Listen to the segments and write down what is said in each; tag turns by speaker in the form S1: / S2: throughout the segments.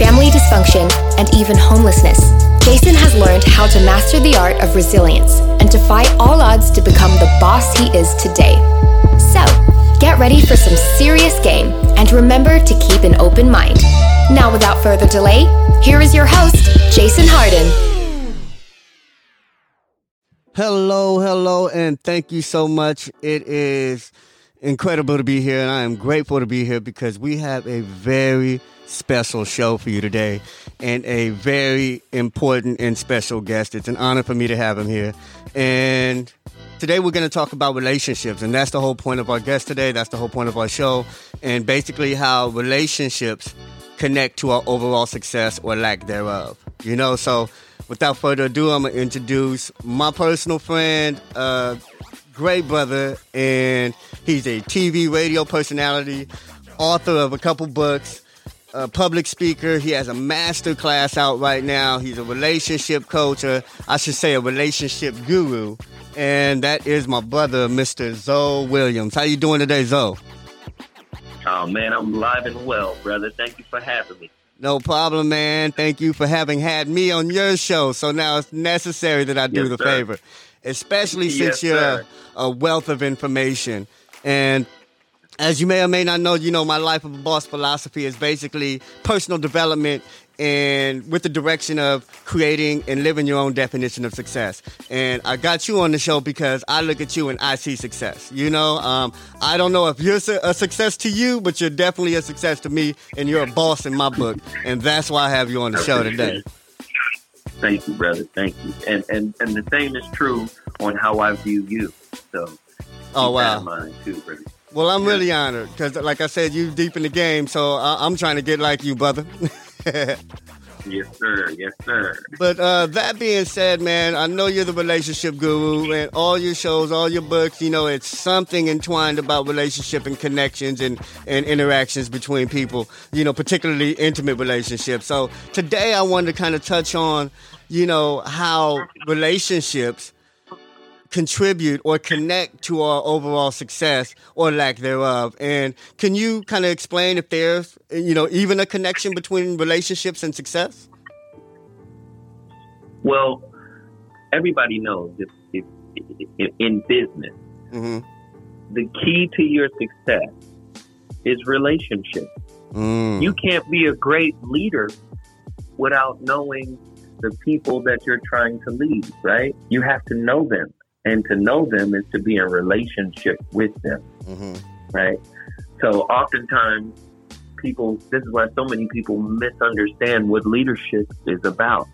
S1: family dysfunction, and even homelessness, Jason has learned how to master the art of resilience and fight all odds to become the boss he is today. So, get ready for some serious game and remember to keep an open mind. Now, without further delay, here is your host, Jason Hardin.
S2: Hello, hello, and thank you so much. It is incredible to be here, and I am grateful to be here because we have a very special show for you today and a very important and special guest. It's an honor for me to have him here. And today we're going to talk about relationships, and that's the whole point of our guest today. That's the whole point of our show, and basically how relationships connect to our overall success or lack thereof. You know, so without further ado, I'm going to introduce my personal friend, uh, great brother, and he's a TV, radio personality, author of a couple books, a public speaker. He has a master class out right now. He's a relationship coach, or I should say a relationship guru. And that is my brother, Mr. Zo Williams. How you doing today, Zo?
S3: Oh man, I'm alive and well, brother. Thank you for having me.
S2: No problem, man. Thank you for having had me on your show. So now it's necessary that I do
S3: Yes,
S2: the
S3: sir.
S2: favor, especially since
S3: Yes,
S2: you're a, a wealth of information. And as you may or may not know, you know, my life of a boss philosophy is basically personal development and with the direction of creating and living your own definition of success. And I got you on the show because I look at you and I see success. You know, um, I don't know if you're a success to you, but you're definitely a success to me, and you're a boss in my book. And that's why I have you on the show today.
S3: Thank you, brother. Thank you. And and and the same is true on how I view you. So
S2: Oh, wow.
S3: too, brother.
S2: Well, I'm really honored because, like I said, you deep in the game, so I- I'm trying to get like you, brother.
S3: Yes, sir. Yes, sir.
S2: But uh, that being said, man, I know you're the relationship guru, and all your shows, all your books, you know, it's something entwined about relationship and connections and, and interactions between people, you know, particularly intimate relationships. So today I wanted to kind of touch on, you know, how relationships contribute or connect to our overall success or lack thereof. And can you kind of explain if there's, you know, even a connection between relationships and success?
S3: Well, everybody knows if, if, if in business,
S2: hmm
S3: the key to your success is relationship.
S2: Mm.
S3: You can't be a great leader without knowing the people that you're trying to lead, right? You have to know them. And to know them is to be in relationship with them,
S2: hmm
S3: right? So oftentimes people, this is why so many people misunderstand what leadership is about.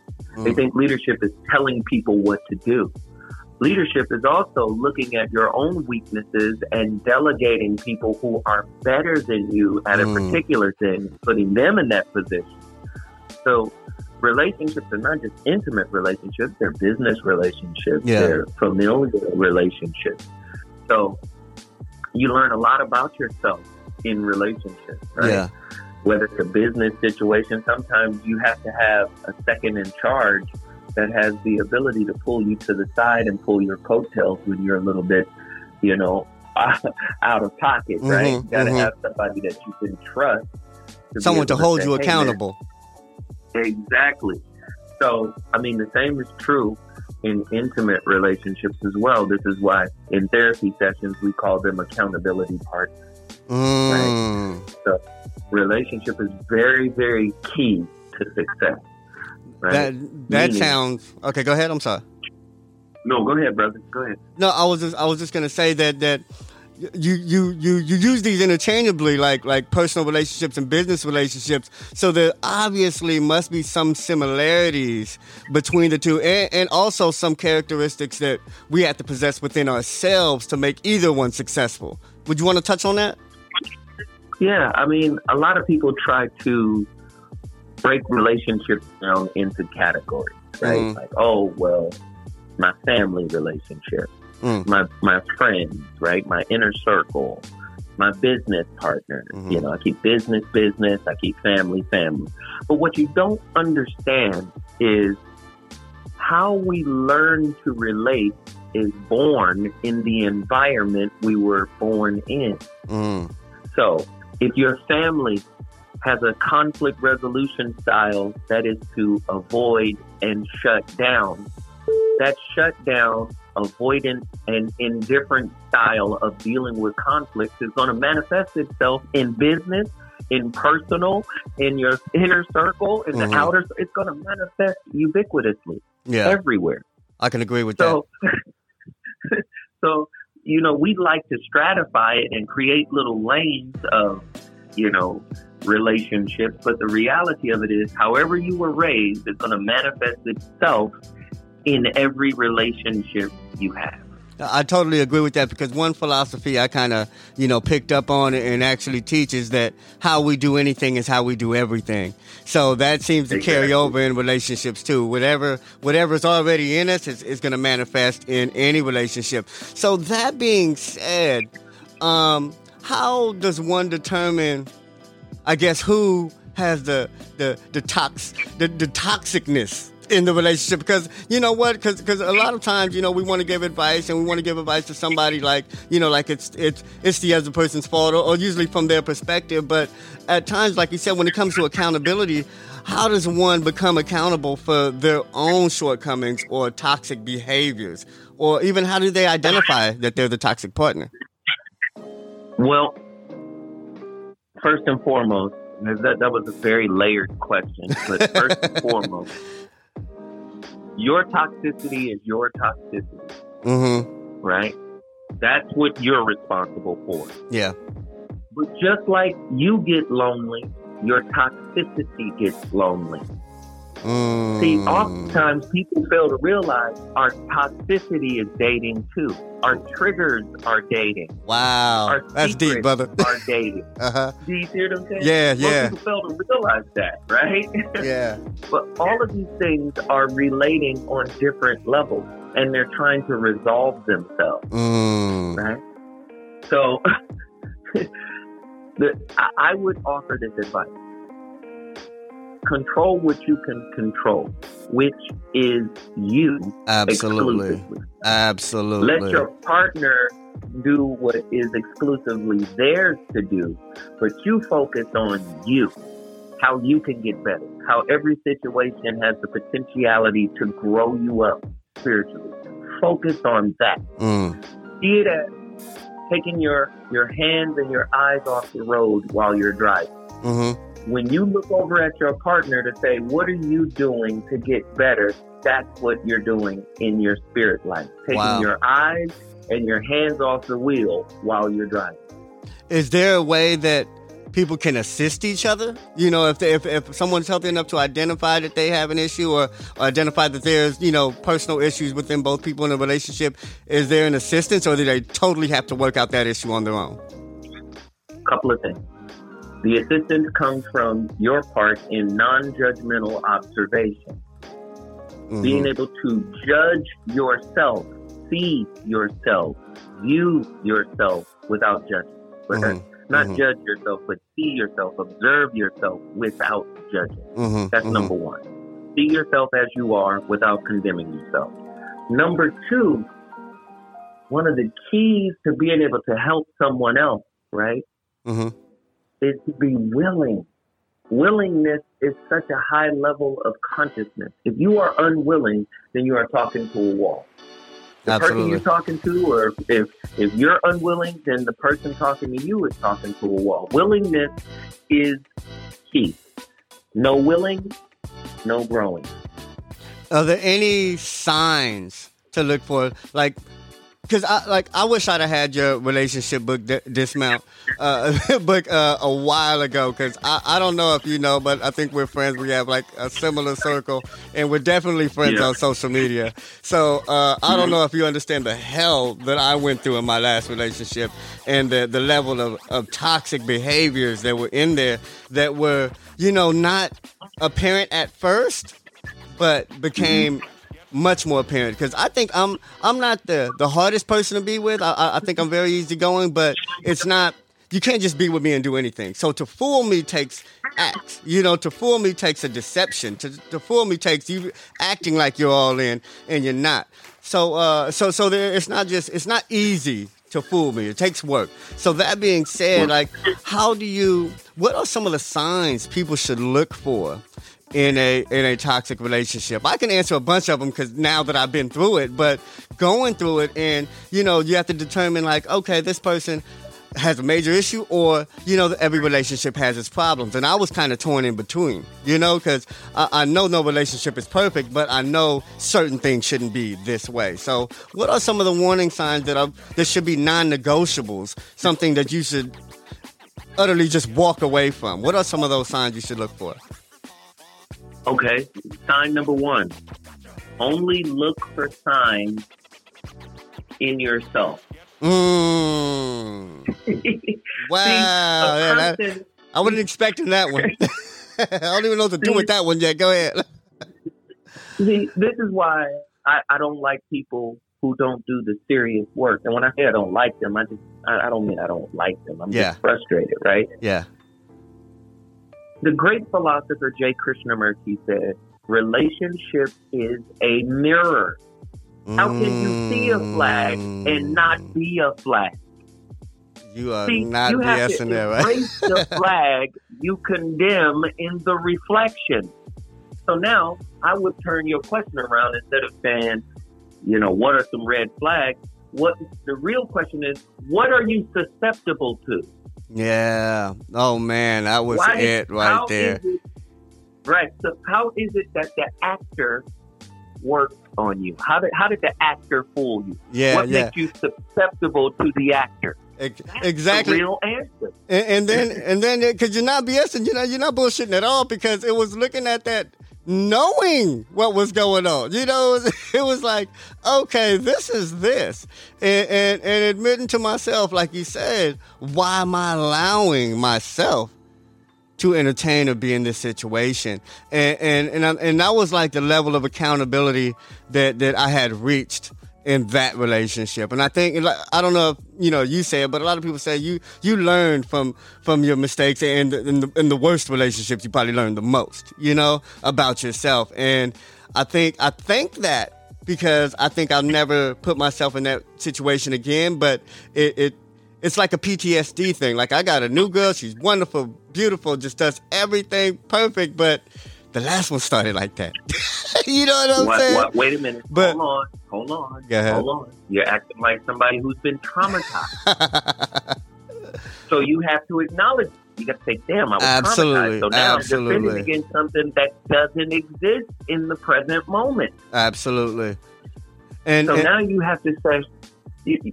S3: They
S2: Mm.
S3: think leadership is telling people what to do. Leadership is also looking at your own weaknesses and delegating people who are better than you at a
S2: Mm.
S3: particular thing, putting them in that position. So relationships are not just intimate relationships, they're business relationships,
S2: Yeah.
S3: they're familial relationships. So you learn a lot about yourself in relationships, right?
S2: Yeah.
S3: whether it's a business situation, sometimes you have to have a second in charge that has the ability to pull you to the side and pull your coattails when you're a little bit, you know, out of pocket, right?
S2: Mhm,
S3: You gotta
S2: mhm.
S3: have somebody that you can trust. be
S2: Someone to hold
S3: say,
S2: you
S3: "Hey, man." Exactly. So, I mean, the same is true in intimate relationships as well. This is why in therapy sessions we call them accountability partners.
S2: Mm.
S3: Relationship is very, very key to success. Right?
S2: That that
S3: Meaning-
S2: sounds okay. Go ahead. I'm sorry.
S3: no, go ahead, brother. Go ahead.
S2: No, I was just I was just gonna say that that you you you you use these interchangeably, like like personal relationships and business relationships. So there obviously must be some similarities between the two, and, and also some characteristics that we have to possess within ourselves to make either one successful. Would you want to touch on that?
S3: Yeah, I mean, a lot of people try to break relationships down into categories, right?
S2: Mhm.
S3: Like, oh, well, my family relationship, mm. my my friends, right? My inner circle, my business partners. Mm-hmm. You know, I keep business business, I keep family family. But what you don't understand is how we learn to relate is born in the environment we were born in. Mm. So, if your family has a conflict resolution style that is to avoid and shut down, that shutdown, avoidant, and indifferent style of dealing with conflict is going to manifest itself in business, in personal, in your inner circle, in mm-hmm. the outer. It's going to manifest ubiquitously, yeah. everywhere.
S2: I can agree with
S3: so, that. so, you know, we like to stratify it and create little lanes of, you know, relationships. But the reality of it is, however you were raised, is going to manifest itself in every relationship you have.
S2: I totally agree with that because one philosophy I kind of, you know, picked up on and actually teaches that how we do anything is how we do everything. So that seems to exactly. carry over in relationships too. Whatever, whatever's already in us is, is going to manifest in any relationship. So that being said, um, how does one determine, I guess, who has the the the tox the, the toxicness in the relationship because you know what because because a lot of times you know we want to give advice and we want to give advice to somebody like you know like it's it's it's the other person's fault or, or usually from their perspective but at times like you said when it comes to accountability how does one become accountable for their own shortcomings or toxic behaviors? Or even how do they identify that they're the toxic partner?
S3: Well first and foremost that, that was a very layered question but first and foremost your toxicity is your toxicity. Mm-hmm. Right? That's what you're responsible for.
S2: Yeah.
S3: But just like you get lonely, your toxicity gets lonely. Mm. See, oftentimes people fail to realize our toxicity is dating too. Our triggers are dating.
S2: Wow, our that's deep, brother.
S3: are dating. uh-huh. Do you see what I'm saying?
S2: Yeah,
S3: Most
S2: yeah.
S3: people fail to realize that, right?
S2: Yeah.
S3: but all of these things are relating on different levels, and they're trying to resolve themselves. Mm. Right. So, the, I would offer this advice control what you can control, which is you.
S2: Absolutely. Absolutely.
S3: Let your partner do what is exclusively theirs to do, but you focus on you, how you can get better, how every situation has the potentiality to grow you up spiritually. Focus on that. Mm. See it as taking your, your hands and your eyes off the road while you're driving. Mm-hmm when you look over at your partner to say, what are you doing to get better? That's what you're doing in your spirit life. Taking wow. your eyes and your hands off the wheel while you're driving.
S2: Is there a way that people can assist each other? You know, if, they, if, if someone's healthy enough to identify that they have an issue or, or identify that there's, you know, personal issues within both people in a relationship, is there an assistance or do they totally have to work out that issue on their own?
S3: A Couple of things. The assistance comes from your part in non judgmental observation. Mm-hmm. Being able to judge yourself, see yourself, view yourself without judgment. Mm-hmm. Not mm-hmm. judge yourself, but see yourself, observe yourself without judging. Mm-hmm. That's mm-hmm. number one. See yourself as you are without condemning yourself. Number two, one of the keys to being able to help someone else, right? Is to be willing. Willingness is such a high level of consciousness. If you are unwilling, then you are talking to a wall. The Absolutely. person you're talking to, or if if you're unwilling, then the person talking to you is talking to a wall. Willingness is key. No willing, no growing.
S2: Are there any signs to look for? Like because I like I wish I'd have had your relationship book d- dismount uh, book uh, a while ago because I, I don't know if you know but I think we're friends. We have like a similar circle and we're definitely friends yeah. on social media. So uh, I don't know if you understand the hell that I went through in my last relationship and the the level of, of toxic behaviors that were in there that were you know not apparent at first but became mm-hmm much more apparent because I think I'm I'm not the the hardest person to be with. I, I think I'm very easygoing, but it's not. You can't just be with me and do anything. So to fool me takes acts. You know, to fool me takes a deception. To to fool me takes you acting like you're all in and you're not. So uh, so so there, it's not just it's not easy to fool me. It takes work. So that being said, like, how do you? What are some of the signs people should look for in a in a toxic relationship? I can answer a bunch of them because now that I've been through it, but going through it, and you know, you have to determine like, okay, this person has a major issue or you know every relationship has its problems. And i was kind of torn in between you know because I, I, know no relationship is perfect but i know certain things shouldn't be this way. So what are some of the warning signs that are that should be non-negotiables? Something that you should utterly just walk away from. What are some of those signs you should look for
S3: okay sign number one only look for signs in yourself
S2: Mm. wow. See, person, I, I wasn't expecting that one. I don't even know what to do with that one yet. Go ahead.
S3: See, this is why I, I don't like people who don't do the serious work. And when I say I don't like them, I just I, I don't mean I don't like them. I'm yeah. just frustrated, right?
S2: Yeah.
S3: The great philosopher J. Krishnamurti said, "Relationship is a mirror." How can you see a flag and mm. not be a flag?
S2: You are see, not you have
S3: to
S2: there,
S3: right? The flag you condemn in the reflection. So now I would turn your question around instead of saying, you know, what are some red flags? What the real question is, what are you susceptible to?
S2: Yeah. Oh man, that was Why, it right there.
S3: It, right. So how is it that the actor works on you? How did how did the actor fool you?
S2: Yeah,
S3: what
S2: yeah.
S3: makes you susceptible to the actor?
S2: exactly.
S3: real answer.
S2: And, and then and then because you're not BSing, you know, you're not bullshitting at all because it was looking at that knowing what was going on. You know, it was, it was like, okay, this is this. And, and, and admitting to myself, like you said, why am I allowing myself to entertain or be in this situation. And and and, and that was like the level of accountability that that I had reached in that relationship. And I think I don't know if you know you say it, but a lot of people say you you learn from from your mistakes and in the, in the worst relationships you probably learn the most. You know about yourself. And I think I think that because I think I'll never put myself in that situation again. But it, it it's like a PTSD thing. Like I got a new girl, she's wonderful, beautiful, just does everything perfect, but the last one started like that. you know what I'm
S3: what,
S2: saying?
S3: What, wait a minute. But, hold on. Hold on. Go ahead. Hold on. You're acting like somebody who's been traumatized. so you have to acknowledge. You got to say, "Damn, I was
S2: absolutely,
S3: traumatized." So now
S2: absolutely.
S3: I'm defending against something that doesn't exist in the present moment.
S2: Absolutely. And,
S3: so
S2: and,
S3: now you have to say,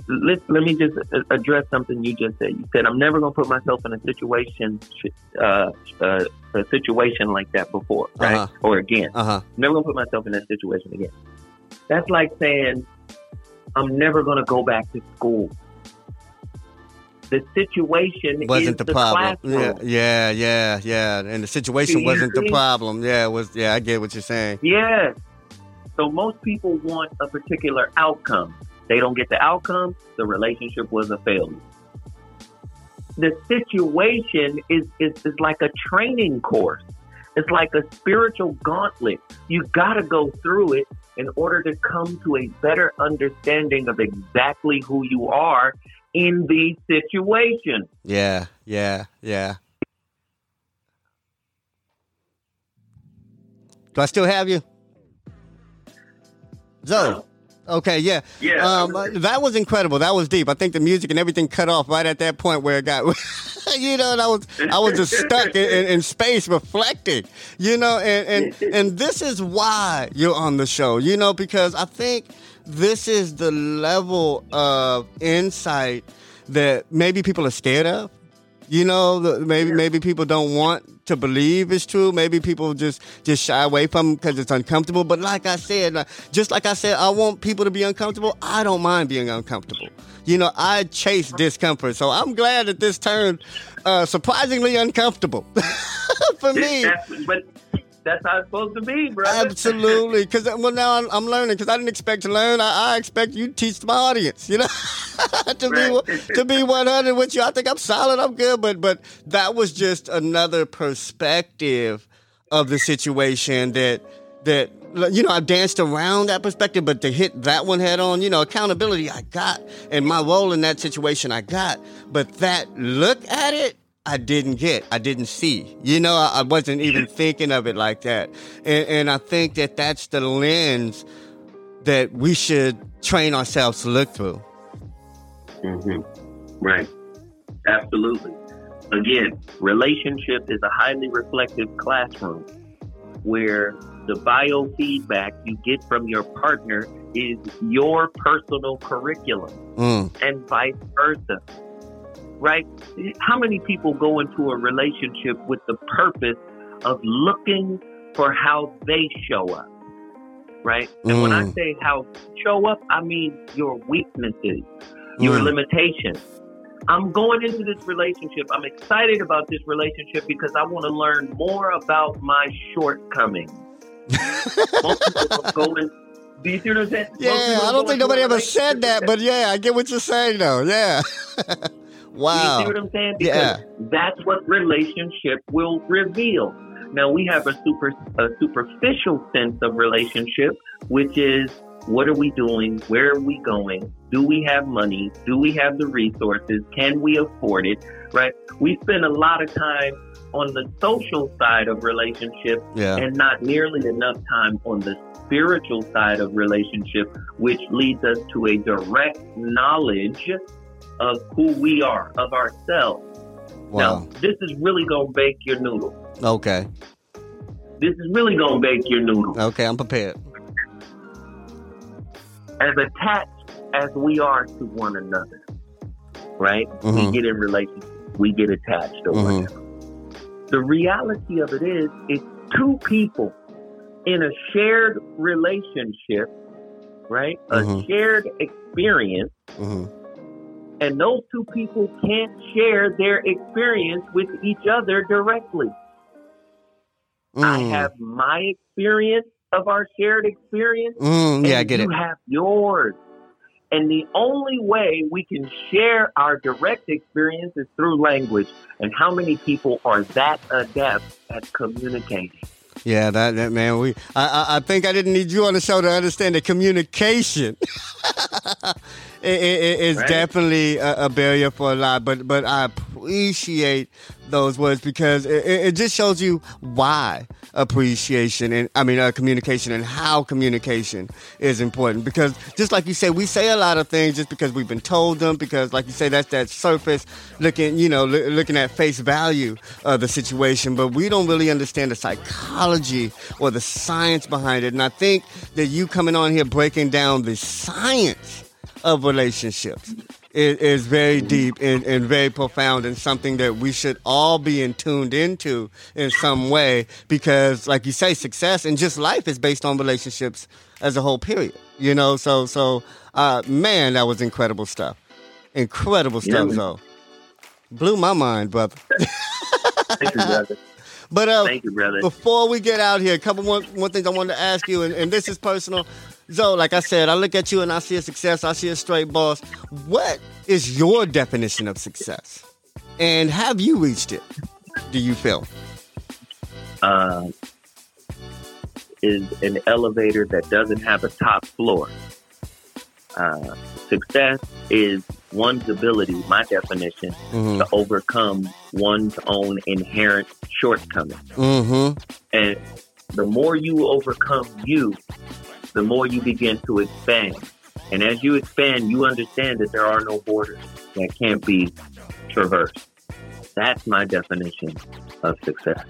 S3: let, let me just address something you just said. You said I'm never going to put myself in a situation, uh, uh, a situation like that before, right? Uh-huh. Or again.
S2: Uh-huh.
S3: Never going to put myself in that situation again. That's like saying I'm never going to go back to school. The situation
S2: wasn't the,
S3: the,
S2: problem.
S3: Classroom.
S2: Yeah, yeah, yeah. And the situation wasn't the problem. Yeah, it was. Yeah, I get what you're saying.
S3: Yeah. So most people want a particular outcome they don't get the outcome, the relationship was a failure. The situation is, is, is like a training course. It's like a spiritual gauntlet. You got to go through it in order to come to a better understanding of exactly who you are in these situations.
S2: Yeah, yeah, yeah. Do I still have you? Zo. Okay, yeah.
S3: Yeah.
S2: Um, uh, that was incredible. That was deep. I think the music and everything cut off right at that point where it got, you know, I was, I was just stuck in, in, in, space reflecting, you know, and, and, and this is why you're on the show, you know, because I think this is the level of insight that maybe people are scared of. You know, maybe maybe people don't want to believe it's true. Maybe people just just shy away from because it's uncomfortable. But like I said, just like I said, I want people to be uncomfortable. I don't mind being uncomfortable. You know, I chase discomfort. So I'm glad that this turned uh, surprisingly uncomfortable for me.
S3: but that's how it's supposed to be, bro.
S2: Absolutely, because uh, well now I'm, I'm learning because I didn't expect to learn. I, I expect you to teach my audience, you know, to be to be 100 with you. I think I'm solid. I'm good, but but that was just another perspective of the situation that that you know I danced around that perspective, but to hit that one head on, you know, accountability I got, and my role in that situation I got, but that look at it I didn't get, I didn't see. You know, I, I wasn't even thinking of it like that. And, and, I think that that's the lens that we should train ourselves to look through.
S3: Mm-hmm. Right. Absolutely. Again, relationship is a highly reflective classroom where the biofeedback you get from your partner is your personal curriculum mm. and vice versa right? How many people go into a relationship with the purpose of looking for how they show up, right? And when I mm. say how show up, I mean your weaknesses, your mm. limitations. I'm going into this relationship. I'm excited about this relationship because I want to learn more about my shortcomings. do you see what I'm saying?
S2: Yeah, I don't think nobody ever said that, but yeah, I get what you're saying though. Yeah. Wow.
S3: You see what I'm saying? Because yeah. that's what relationship will reveal. Now we have a super a superficial sense of relationship, which is what are we doing? Where are we going? Do we have money? Do we have the resources? Can we afford it? Right? We spend a lot of time on the social side of relationship yeah. and not nearly enough time on the spiritual side of relationship, which leads us to a direct knowledge of who we are, of ourselves. Wow. Now, this is really going to bake your noodle.
S2: Okay.
S3: This is really going to bake your noodle.
S2: Okay, I'm prepared.
S3: As attached as we are to one another, right? Mm-hmm. We get in relationships, we get attached or mm-hmm. whatever. The reality of it is, it's two people in a shared relationship, right? Mm-hmm. A shared experience mm-hmm and those two people can't share their experience with each other directly. Mm. I have my experience of our shared experience.
S2: Mm, yeah, I get
S3: you
S2: it.
S3: You have yours. And the only way we can share our direct experience is through language. And how many people are that adept at communicating?
S2: Yeah, that, that man. We I, I think I didn't need you on the show to understand that communication is right. definitely a, a, barrier for a lot. But but I appreciate those words because it, it just shows you why appreciation and I mean uh, communication and how communication is important. Because just like you say we say a lot of things just because we've been told them because like you say that's that surface looking you know l- looking at face value of the situation. But we don't really understand the psychology or the science behind it. And I think that you coming on here breaking down the science of relationships is, is very deep and, and very profound and something that we should all be in tuned into in some way because like you say success and just life is based on relationships as a whole period you know so so uh, man that was incredible stuff incredible stuff yeah, so blew my mind brother
S3: Thank you, brother.
S2: But uh,
S3: Thank you, brother.
S2: before we get out here, a couple more, more things I wanted to ask you, and, and this is personal. So, like I said, I look at you and I see a success. I see a straight boss. What is your definition of success? And have you reached it? Do you feel?
S3: Uh, is an elevator that doesn't have a top floor. Uh, success is one's ability, my definition, mm-hmm. to overcome one's own inherent shortcomings. Mm-hmm. And the more you overcome you, the more you begin to expand. And as you expand, you understand that there are no borders that can't be traversed. That's my definition of success.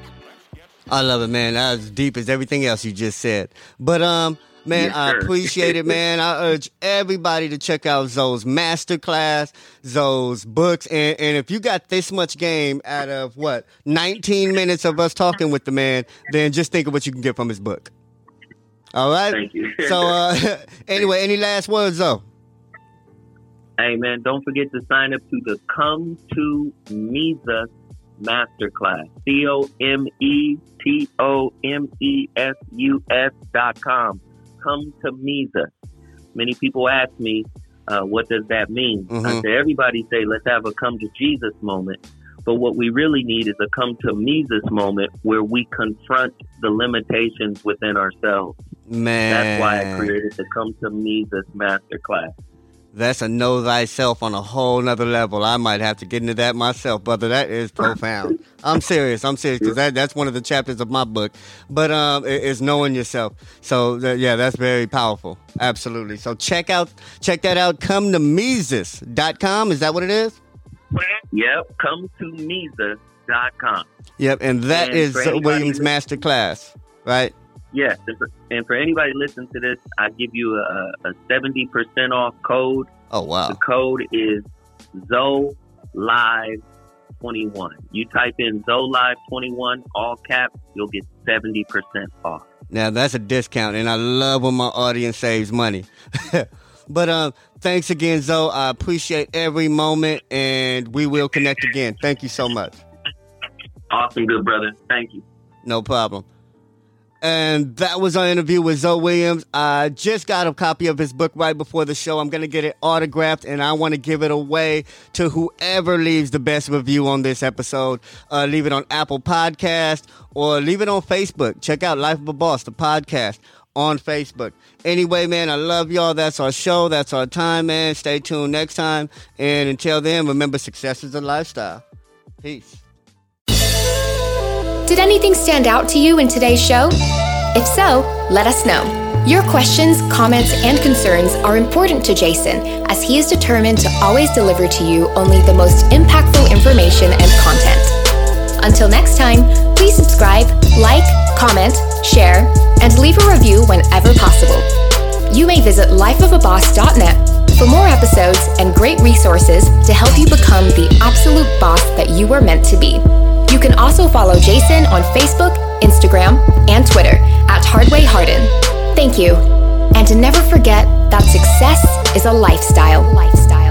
S2: I love it, man. That's as deep as everything else you just said. But um, man, yes, I appreciate it, man. I urge everybody to check out Zo's masterclass, Zo's books, and and if you got this much game out of what 19 minutes of us talking with the man, then just think of what you can get from his book. All right.
S3: Thank you.
S2: so, uh, anyway, any last words though?
S3: Hey man, don't forget to sign up to the Come to Mesus Masterclass. C O M E T O M E S U S dot com. Come to Mesus. Many people ask me, uh, what does that mean?
S2: Mhm.
S3: I say, everybody say, let's have a come to Jesus moment. But what we really need is a come to Mesus moment where we confront the limitations within ourselves.
S2: Man.
S3: That's why I created the Come to Mesus Masterclass.
S2: That's a know thyself on a whole nother level. I might have to get into that myself, brother. That is profound. I'm serious. I'm serious because that, that's one of the chapters of my book. But um, it- it's knowing yourself. So th- yeah, that's very powerful. Absolutely. So check out check that out. Come to Mesus.com. Is that what it is?
S3: Yep, come to Mesus.com.
S2: Yep. And that
S3: And
S2: is Williams
S3: that-
S2: Master Class, right?
S3: Yes, and for, and for anybody listening to this, I give you a, a 70% off code.
S2: Oh wow.
S3: The code is ZOLIVE21. You type in ZOLIVE21, all caps, you'll get 70% off.
S2: Now that's a discount, and I love when my audience saves money. but um, thanks again, Zo. I appreciate every moment, and we will connect again. Thank you so much.
S3: Awesome, good brother. Thank you.
S2: No problem. And that was our interview with Zo Williams. I just got a copy of his book right before the show. I'm going to get it autographed and I want to give it away to whoever leaves the best review on this episode. Uh, leave it on Apple Podcast or leave it on Facebook. Check out Life of a Boss, the podcast on Facebook. Anyway, man, I love y'all. That's our show. That's our time, man. Stay tuned next time. And until then, remember success is a lifestyle. Peace.
S1: Did anything stand out to you in today's show? If so, let us know. Your questions, comments, and concerns are important to Jason as he is determined to always deliver to you only the most impactful information and content. Until next time, please subscribe, like, comment, share, and leave a review whenever possible. You may visit lifeofaboss.net for more episodes and great resources to help you become the absolute boss that you were meant to be. You can also follow Jason on Facebook, Instagram, and Twitter at Hardway Hardin. Thank you. And to never forget that success is a lifestyle. lifestyle.